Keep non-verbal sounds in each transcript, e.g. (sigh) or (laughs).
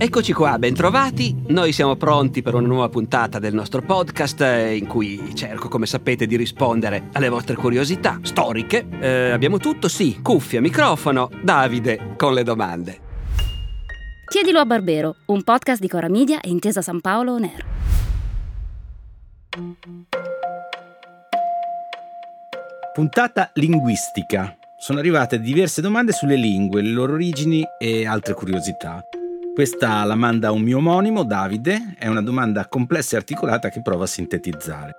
Eccoci qua, bentrovati. Noi siamo pronti per una nuova puntata del nostro podcast eh, in cui cerco, come sapete, di rispondere alle vostre curiosità storiche. Eh, abbiamo tutto, sì, cuffia, microfono, Davide con le domande. Chiedilo a Barbero, un podcast di Cora Media e Intesa San Paolo On Air. Puntata linguistica. Sono arrivate diverse domande sulle lingue, le loro origini e altre curiosità. Questa la manda un mio omonimo, Davide, è una domanda complessa e articolata che provo a sintetizzare.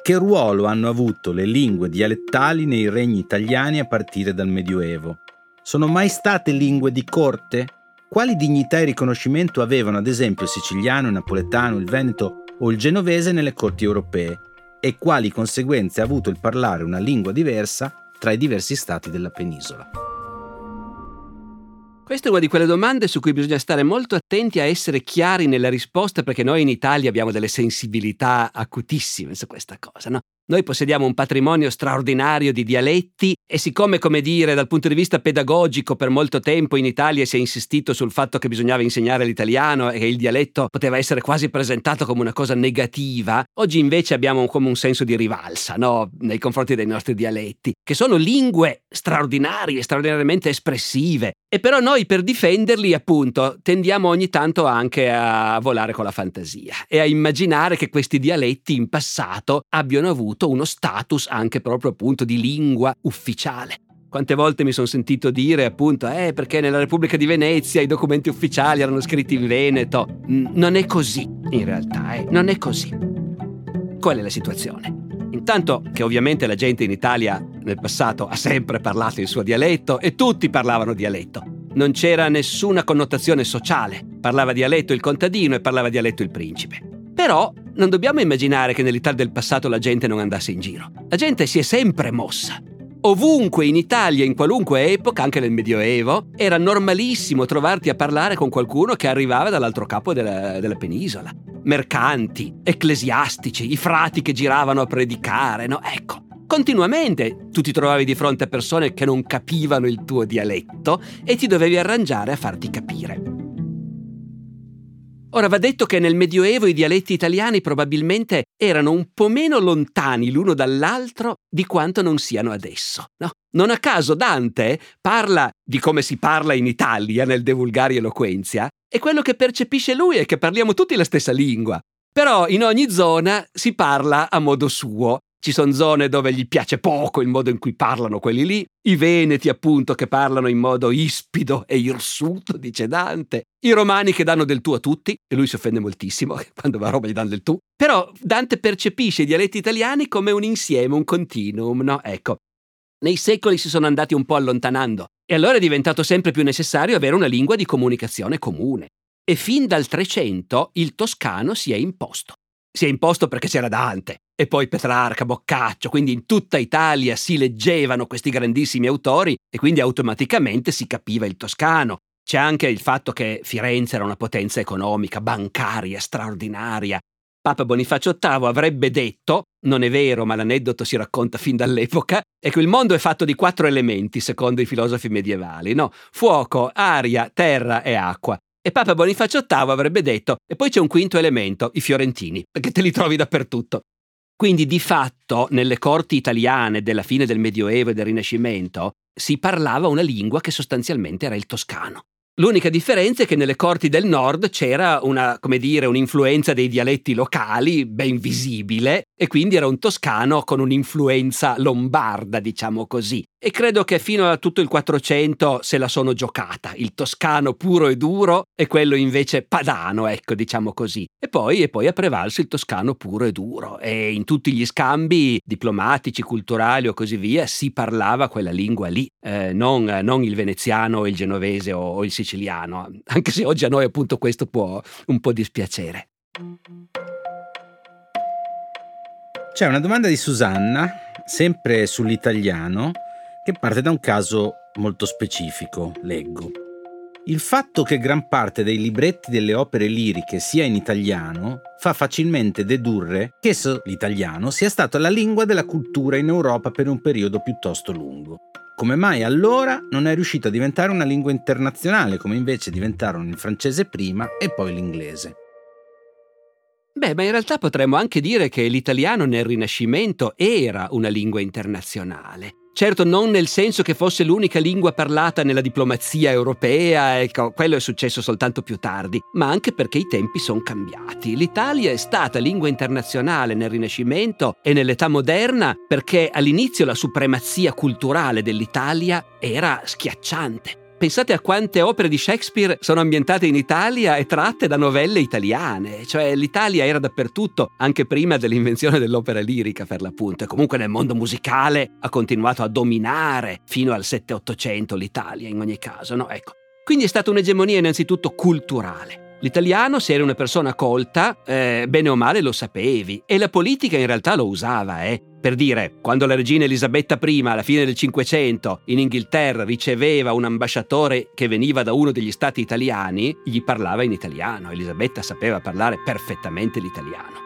Che ruolo hanno avuto le lingue dialettali nei regni italiani a partire dal Medioevo? Sono mai state lingue di corte? Quali dignità e riconoscimento avevano ad esempio il siciliano, il napoletano, il veneto o il genovese nelle corti europee? e quali conseguenze ha avuto il parlare una lingua diversa tra i diversi stati della penisola. Questa è una di quelle domande su cui bisogna stare molto attenti a essere chiari nella risposta perché noi in Italia abbiamo delle sensibilità acutissime su questa cosa, no? Noi possediamo un patrimonio straordinario di dialetti e siccome, come dire, dal punto di vista pedagogico per molto tempo in Italia si è insistito sul fatto che bisognava insegnare l'italiano e che il dialetto poteva essere quasi presentato come una cosa negativa, oggi invece abbiamo come un senso di rivalsa no? nei confronti dei nostri dialetti, che sono lingue straordinarie, straordinariamente espressive. E però noi per difenderli, appunto, tendiamo ogni tanto anche a volare con la fantasia e a immaginare che questi dialetti in passato abbiano avuto uno status anche proprio appunto di lingua ufficiale. Quante volte mi sono sentito dire appunto, eh, perché nella Repubblica di Venezia i documenti ufficiali erano scritti in Veneto. Non è così, in realtà, eh, non è così. Qual è la situazione? Intanto che ovviamente la gente in Italia nel passato ha sempre parlato il suo dialetto e tutti parlavano dialetto. Non c'era nessuna connotazione sociale. Parlava dialetto il contadino e parlava dialetto il principe. Però non dobbiamo immaginare che nell'Italia del passato la gente non andasse in giro. La gente si è sempre mossa. Ovunque in Italia, in qualunque epoca, anche nel Medioevo, era normalissimo trovarti a parlare con qualcuno che arrivava dall'altro capo della, della penisola. Mercanti, ecclesiastici, i frati che giravano a predicare, no? Ecco, Continuamente tu ti trovavi di fronte a persone che non capivano il tuo dialetto e ti dovevi arrangiare a farti capire. Ora va detto che nel Medioevo i dialetti italiani probabilmente erano un po' meno lontani l'uno dall'altro di quanto non siano adesso. No? Non a caso Dante parla di come si parla in Italia nel De Vulgari Eloquenzia e quello che percepisce lui è che parliamo tutti la stessa lingua. Però in ogni zona si parla a modo suo ci sono zone dove gli piace poco il modo in cui parlano quelli lì, i veneti appunto che parlano in modo ispido e irsuto, dice Dante, i romani che danno del tu a tutti, e lui si offende moltissimo (laughs) quando va a Roma gli danno del tu, però Dante percepisce i dialetti italiani come un insieme, un continuum, no? Ecco, nei secoli si sono andati un po' allontanando e allora è diventato sempre più necessario avere una lingua di comunicazione comune. E fin dal Trecento il toscano si è imposto. Si è imposto perché c'era Dante, e poi Petrarca, Boccaccio, quindi in tutta Italia si leggevano questi grandissimi autori e quindi automaticamente si capiva il toscano. C'è anche il fatto che Firenze era una potenza economica, bancaria, straordinaria. Papa Bonifacio VIII avrebbe detto, non è vero ma l'aneddoto si racconta fin dall'epoca, che il mondo è fatto di quattro elementi secondo i filosofi medievali, no? Fuoco, aria, terra e acqua. E Papa Bonifacio VIII avrebbe detto, e poi c'è un quinto elemento, i fiorentini, perché te li trovi dappertutto. Quindi di fatto nelle corti italiane della fine del Medioevo e del Rinascimento si parlava una lingua che sostanzialmente era il toscano. L'unica differenza è che nelle corti del nord c'era una, come dire, un'influenza dei dialetti locali ben visibile e quindi era un toscano con un'influenza lombarda, diciamo così. E credo che fino a tutto il 400 se la sono giocata, il toscano puro e duro e quello invece padano, ecco, diciamo così. E poi, e poi ha prevalso il toscano puro e duro e in tutti gli scambi diplomatici, culturali o così via si parlava quella lingua lì, eh, non, non, il veneziano, il genovese o, o il siciliano, anche se oggi a noi appunto questo può un po' dispiacere. C'è una domanda di Susanna, sempre sull'italiano, che parte da un caso molto specifico, leggo. Il fatto che gran parte dei libretti delle opere liriche sia in italiano fa facilmente dedurre che l'italiano sia stato la lingua della cultura in Europa per un periodo piuttosto lungo. Come mai allora non è riuscito a diventare una lingua internazionale, come invece diventarono il francese prima e poi l'inglese? Beh, ma in realtà potremmo anche dire che l'italiano nel Rinascimento era una lingua internazionale. Certo non nel senso che fosse l'unica lingua parlata nella diplomazia europea, ecco, quello è successo soltanto più tardi, ma anche perché i tempi sono cambiati. L'Italia è stata lingua internazionale nel Rinascimento e nell'età moderna perché all'inizio la supremazia culturale dell'Italia era schiacciante. Pensate a quante opere di Shakespeare sono ambientate in Italia e tratte da novelle italiane, cioè l'Italia era dappertutto, anche prima dell'invenzione dell'opera lirica per l'appunto, e comunque nel mondo musicale ha continuato a dominare fino al 7-800 l'Italia in ogni caso, no? Ecco. Quindi è stata un'egemonia innanzitutto culturale. L'italiano, se eri una persona colta, eh, bene o male lo sapevi, e la politica in realtà lo usava, eh. Per dire, quando la regina Elisabetta I, alla fine del Cinquecento, in Inghilterra riceveva un ambasciatore che veniva da uno degli stati italiani, gli parlava in italiano. Elisabetta sapeva parlare perfettamente l'italiano.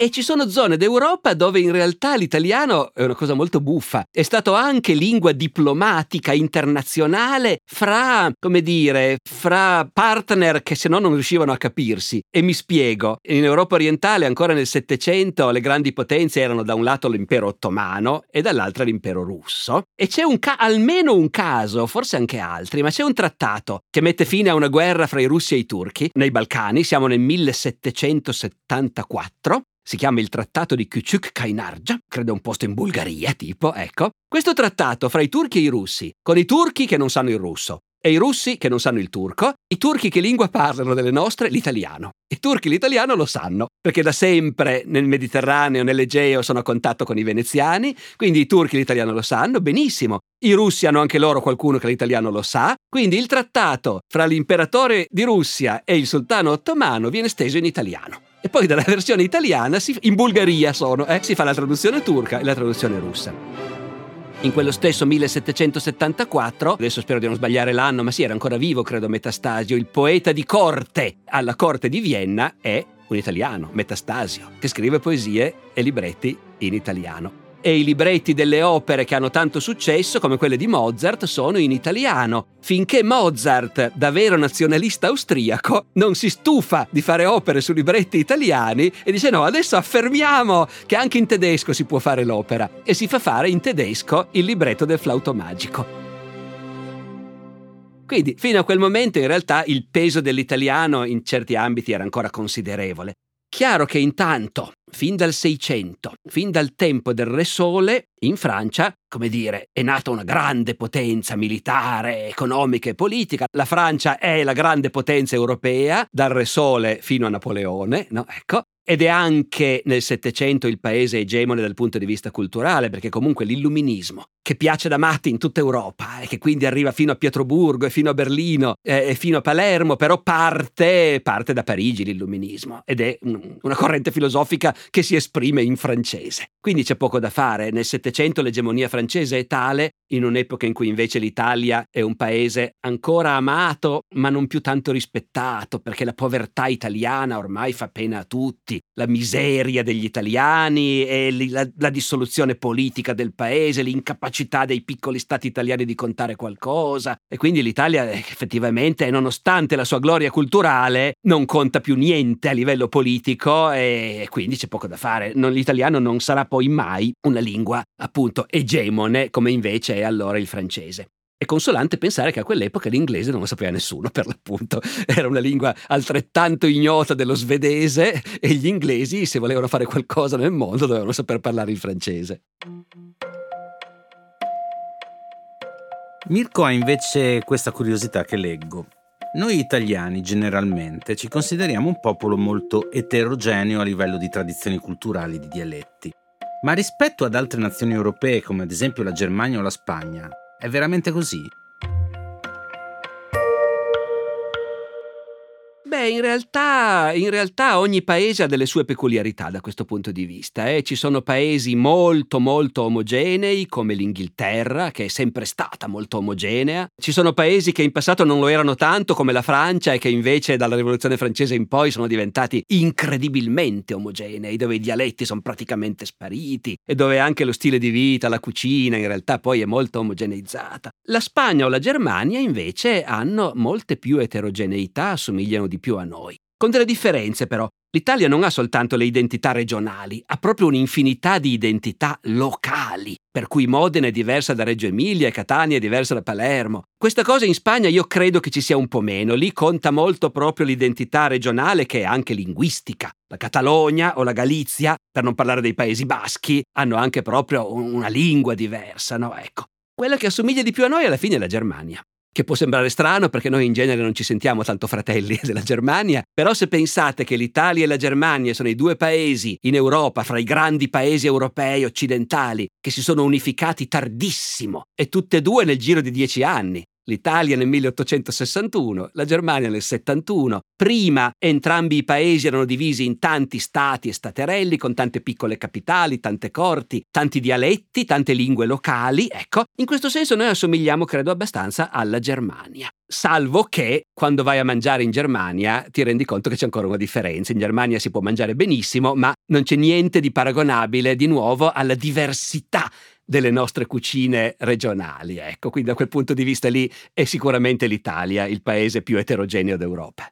E ci sono zone d'Europa dove in realtà l'italiano è una cosa molto buffa. È stato anche lingua diplomatica internazionale fra, come dire, fra partner che se no non riuscivano a capirsi. E mi spiego. In Europa orientale, ancora nel Settecento, le grandi potenze erano da un lato l'impero ottomano e dall'altro l'impero russo. E c'è un ca- almeno un caso, forse anche altri, ma c'è un trattato che mette fine a una guerra fra i russi e i turchi nei Balcani. Siamo nel 1774 si chiama il Trattato di Küçük Kainarja, credo un posto in Bulgaria, tipo, ecco. Questo trattato fra i turchi e i russi, con i turchi che non sanno il russo e i russi che non sanno il turco, i turchi che lingua parlano delle nostre? L'italiano. I turchi l'italiano lo sanno, perché da sempre nel Mediterraneo, nell'Egeo sono a contatto con i veneziani, quindi i turchi l'italiano lo sanno, benissimo. I russi hanno anche loro qualcuno che l'italiano lo sa, quindi il trattato fra l'imperatore di Russia e il sultano ottomano viene steso in italiano. E poi dalla versione italiana, si, in Bulgaria sono, eh, si fa la traduzione turca e la traduzione russa. In quello stesso 1774, adesso spero di non sbagliare l'anno, ma sì, era ancora vivo, credo, Metastasio, il poeta di corte alla corte di Vienna è un italiano, Metastasio, che scrive poesie e libretti in italiano e i libretti delle opere che hanno tanto successo, come quelle di Mozart, sono in italiano, finché Mozart, da vero nazionalista austriaco, non si stufa di fare opere su libretti italiani e dice no, adesso affermiamo che anche in tedesco si può fare l'opera e si fa fare in tedesco il libretto del flauto magico. Quindi fino a quel momento in realtà il peso dell'italiano in certi ambiti era ancora considerevole. Chiaro che intanto, fin dal 600, fin dal tempo del Re Sole, in Francia, come dire, è nata una grande potenza militare, economica e politica. La Francia è la grande potenza europea, dal Re Sole fino a Napoleone, no? Ecco ed è anche nel Settecento il paese egemone dal punto di vista culturale, perché comunque l'illuminismo, che piace da matti in tutta Europa e che quindi arriva fino a Pietroburgo e fino a Berlino eh, e fino a Palermo, però parte, parte da Parigi l'illuminismo ed è un, una corrente filosofica che si esprime in francese. Quindi c'è poco da fare. Nel Settecento l'egemonia francese è tale, in un'epoca in cui invece l'Italia è un paese ancora amato, ma non più tanto rispettato, perché la povertà italiana ormai fa pena a tutti la miseria degli italiani la, la dissoluzione politica del paese, l'incapacità dei piccoli stati italiani di contare qualcosa. E quindi l'Italia effettivamente, nonostante la sua gloria culturale, non conta più niente a livello politico e quindi c'è poco da fare. Non, l'italiano non sarà poi mai una lingua appunto egemone come invece è allora il francese. È consolante pensare che a quell'epoca l'inglese non lo sapeva nessuno, per l'appunto. Era una lingua altrettanto ignota dello svedese e gli inglesi, se volevano fare qualcosa nel mondo, dovevano saper parlare il francese. Mirko ha invece questa curiosità che leggo. Noi italiani generalmente ci consideriamo un popolo molto eterogeneo a livello di tradizioni culturali e di dialetti. Ma rispetto ad altre nazioni europee come ad esempio la Germania o la Spagna, è veramente così? In realtà, in realtà, ogni paese ha delle sue peculiarità da questo punto di vista. Eh. Ci sono paesi molto molto omogenei, come l'Inghilterra, che è sempre stata molto omogenea. Ci sono paesi che in passato non lo erano tanto, come la Francia, e che invece dalla rivoluzione francese in poi sono diventati incredibilmente omogenei, dove i dialetti sono praticamente spariti e dove anche lo stile di vita, la cucina in realtà poi è molto omogeneizzata. La Spagna o la Germania invece hanno molte più eterogeneità, assomigliano di più a noi. Con delle differenze però. L'Italia non ha soltanto le identità regionali, ha proprio un'infinità di identità locali, per cui Modena è diversa da Reggio Emilia e Catania è diversa da Palermo. Questa cosa in Spagna io credo che ci sia un po' meno, lì conta molto proprio l'identità regionale che è anche linguistica. La Catalogna o la Galizia, per non parlare dei Paesi Baschi, hanno anche proprio una lingua diversa, no? Ecco. Quella che assomiglia di più a noi alla fine è la Germania che può sembrare strano perché noi in genere non ci sentiamo tanto fratelli (laughs) della Germania, però se pensate che l'Italia e la Germania sono i due paesi in Europa, fra i grandi paesi europei occidentali, che si sono unificati tardissimo e tutte e due nel giro di dieci anni, l'Italia nel 1861, la Germania nel 71. Prima entrambi i paesi erano divisi in tanti stati e staterelli con tante piccole capitali, tante corti, tanti dialetti, tante lingue locali. Ecco, in questo senso noi assomigliamo, credo, abbastanza alla Germania. Salvo che quando vai a mangiare in Germania ti rendi conto che c'è ancora una differenza. In Germania si può mangiare benissimo, ma non c'è niente di paragonabile di nuovo alla diversità delle nostre cucine regionali. Ecco, quindi da quel punto di vista lì è sicuramente l'Italia il paese più eterogeneo d'Europa.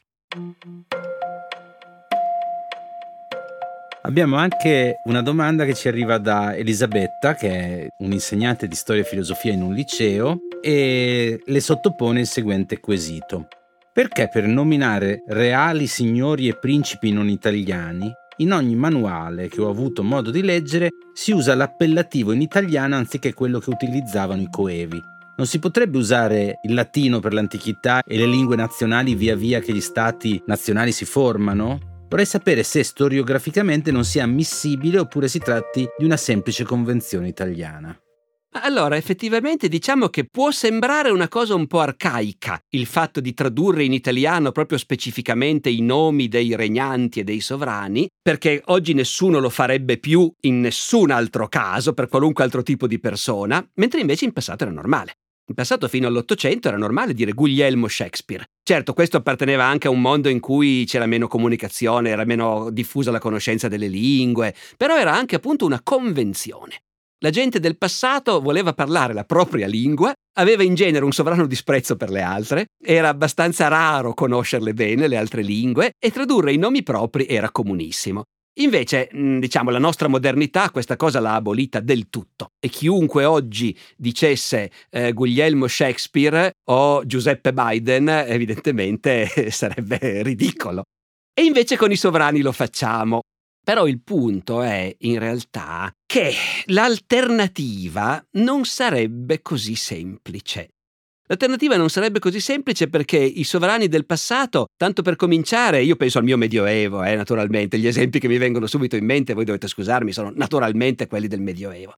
Abbiamo anche una domanda che ci arriva da Elisabetta, che è un'insegnante di storia e filosofia in un liceo, e le sottopone il seguente quesito. Perché per nominare reali signori e principi non italiani in ogni manuale che ho avuto modo di leggere si usa l'appellativo in italiano anziché quello che utilizzavano i coevi. Non si potrebbe usare il latino per l'antichità e le lingue nazionali via via che gli stati nazionali si formano? Vorrei sapere se storiograficamente non sia ammissibile oppure si tratti di una semplice convenzione italiana. Allora, effettivamente diciamo che può sembrare una cosa un po' arcaica il fatto di tradurre in italiano proprio specificamente i nomi dei regnanti e dei sovrani, perché oggi nessuno lo farebbe più in nessun altro caso, per qualunque altro tipo di persona, mentre invece in passato era normale. In passato fino all'Ottocento era normale dire Guglielmo Shakespeare. Certo, questo apparteneva anche a un mondo in cui c'era meno comunicazione, era meno diffusa la conoscenza delle lingue, però era anche appunto una convenzione. La gente del passato voleva parlare la propria lingua, aveva in genere un sovrano disprezzo per le altre, era abbastanza raro conoscerle bene le altre lingue e tradurre i nomi propri era comunissimo. Invece, mm, diciamo, la nostra modernità questa cosa l'ha abolita del tutto e chiunque oggi dicesse eh, Guglielmo Shakespeare o Giuseppe Biden evidentemente (laughs) sarebbe ridicolo. E invece con i sovrani lo facciamo. Però il punto è, in realtà, che l'alternativa non sarebbe così semplice. L'alternativa non sarebbe così semplice perché i sovrani del passato, tanto per cominciare, io penso al mio Medioevo, eh, naturalmente, gli esempi che mi vengono subito in mente, voi dovete scusarmi, sono naturalmente quelli del Medioevo.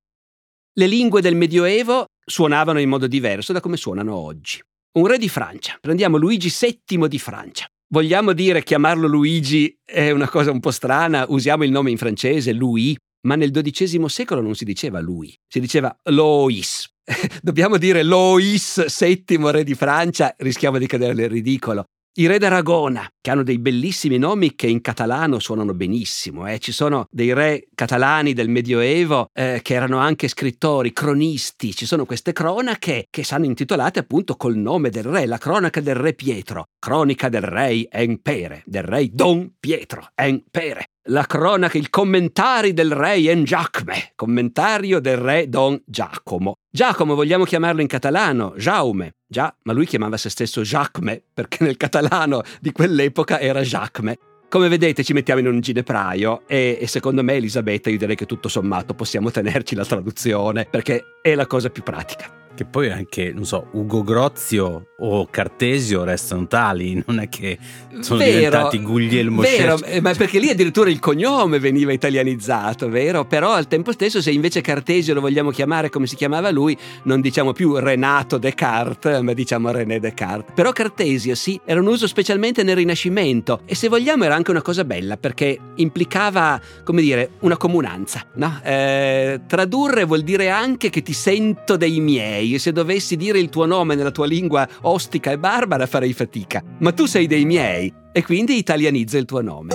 Le lingue del Medioevo suonavano in modo diverso da come suonano oggi. Un re di Francia, prendiamo Luigi VII di Francia. Vogliamo dire chiamarlo Luigi è una cosa un po' strana, usiamo il nome in francese, Louis, ma nel XII secolo non si diceva lui, si diceva Lois. (laughs) Dobbiamo dire Lois, settimo re di Francia, rischiamo di cadere nel ridicolo. I re d'Aragona, che hanno dei bellissimi nomi che in catalano suonano benissimo. Eh. Ci sono dei re catalani del Medioevo eh, che erano anche scrittori, cronisti. Ci sono queste cronache che sono intitolate appunto col nome del re, la cronaca del re Pietro, cronica del re Empere, del re Don Pietro Empere la cronaca, il commentario del re en Giacme, commentario del re Don Giacomo. Giacomo vogliamo chiamarlo in catalano, Jaume. Già, ma lui chiamava se stesso Giacme, perché nel catalano di quell'epoca era Giacme. Come vedete ci mettiamo in un ginepraio e, e, secondo me Elisabetta io direi che tutto sommato possiamo tenerci la traduzione perché è la cosa più pratica. Che poi anche, non so, Ugo Grozio o Cartesio restano tali, (laughs) non è che sono Vero, diventati Guglielmo Vero, Shakespeare. eh, ma perché lì addirittura il cognome veniva italianizzato, vero? Però al tempo stesso, se invece Cartesio lo vogliamo chiamare come si chiamava lui, non diciamo più Renato Descartes, ma diciamo René Descartes. Però Cartesio, sì, era un uso specialmente nel Rinascimento e se vogliamo era anche una cosa bella perché implicava, come dire, una comunanza, no? Eh, tradurre vuol dire anche che ti sento dei miei e se dovessi dire il tuo nome nella tua lingua ostica e barbara farei fatica. Ma tu sei dei miei e quindi italianizzo il tuo nome.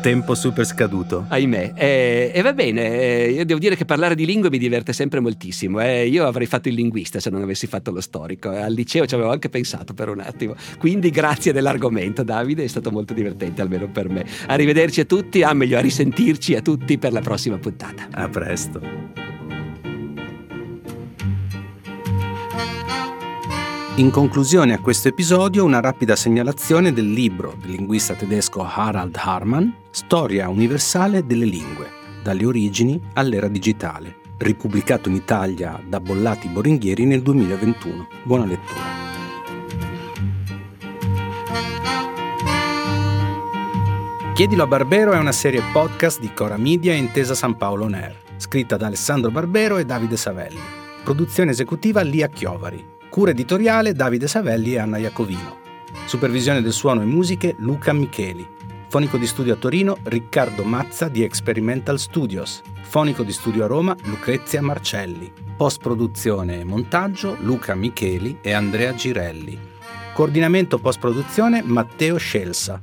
Tempo super scaduto. Ahimè. E, e va bene, eh, io devo dire che parlare di lingue mi diverte sempre moltissimo. eh. Io avrei fatto il linguista se non avessi fatto lo storico. eh. Al liceo ci avevo anche pensato per un attimo. Quindi grazie dell'argomento, Davide, è stato molto divertente, almeno per me. Arrivederci a tutti, ah meglio a risentirci a tutti per la prossima puntata. A presto. In conclusione a questo episodio una rapida segnalazione del libro del linguista tedesco Harald Harman, Storia universale delle lingue, dalle origini all'era digitale, ripubblicato in Italia da Bollati Boringhieri nel 2021. Buona lettura. Chiedilo a Barbero è una serie podcast di Cora Media e Intesa San Paolo Air, scritta da Alessandro Barbero e Davide Savelli. Produzione esecutiva Lia Chiovari. Cura editoriale Davide Savelli e Anna Iacovino. Supervisione del suono e musiche Luca Micheli. Fonico di studio a Torino Riccardo Mazza di Experimental Studios. Fonico di studio a Roma Lucrezia Marcelli. Post produzione e montaggio Luca Micheli e Andrea Girelli. Coordinamento post produzione Matteo Scelsa.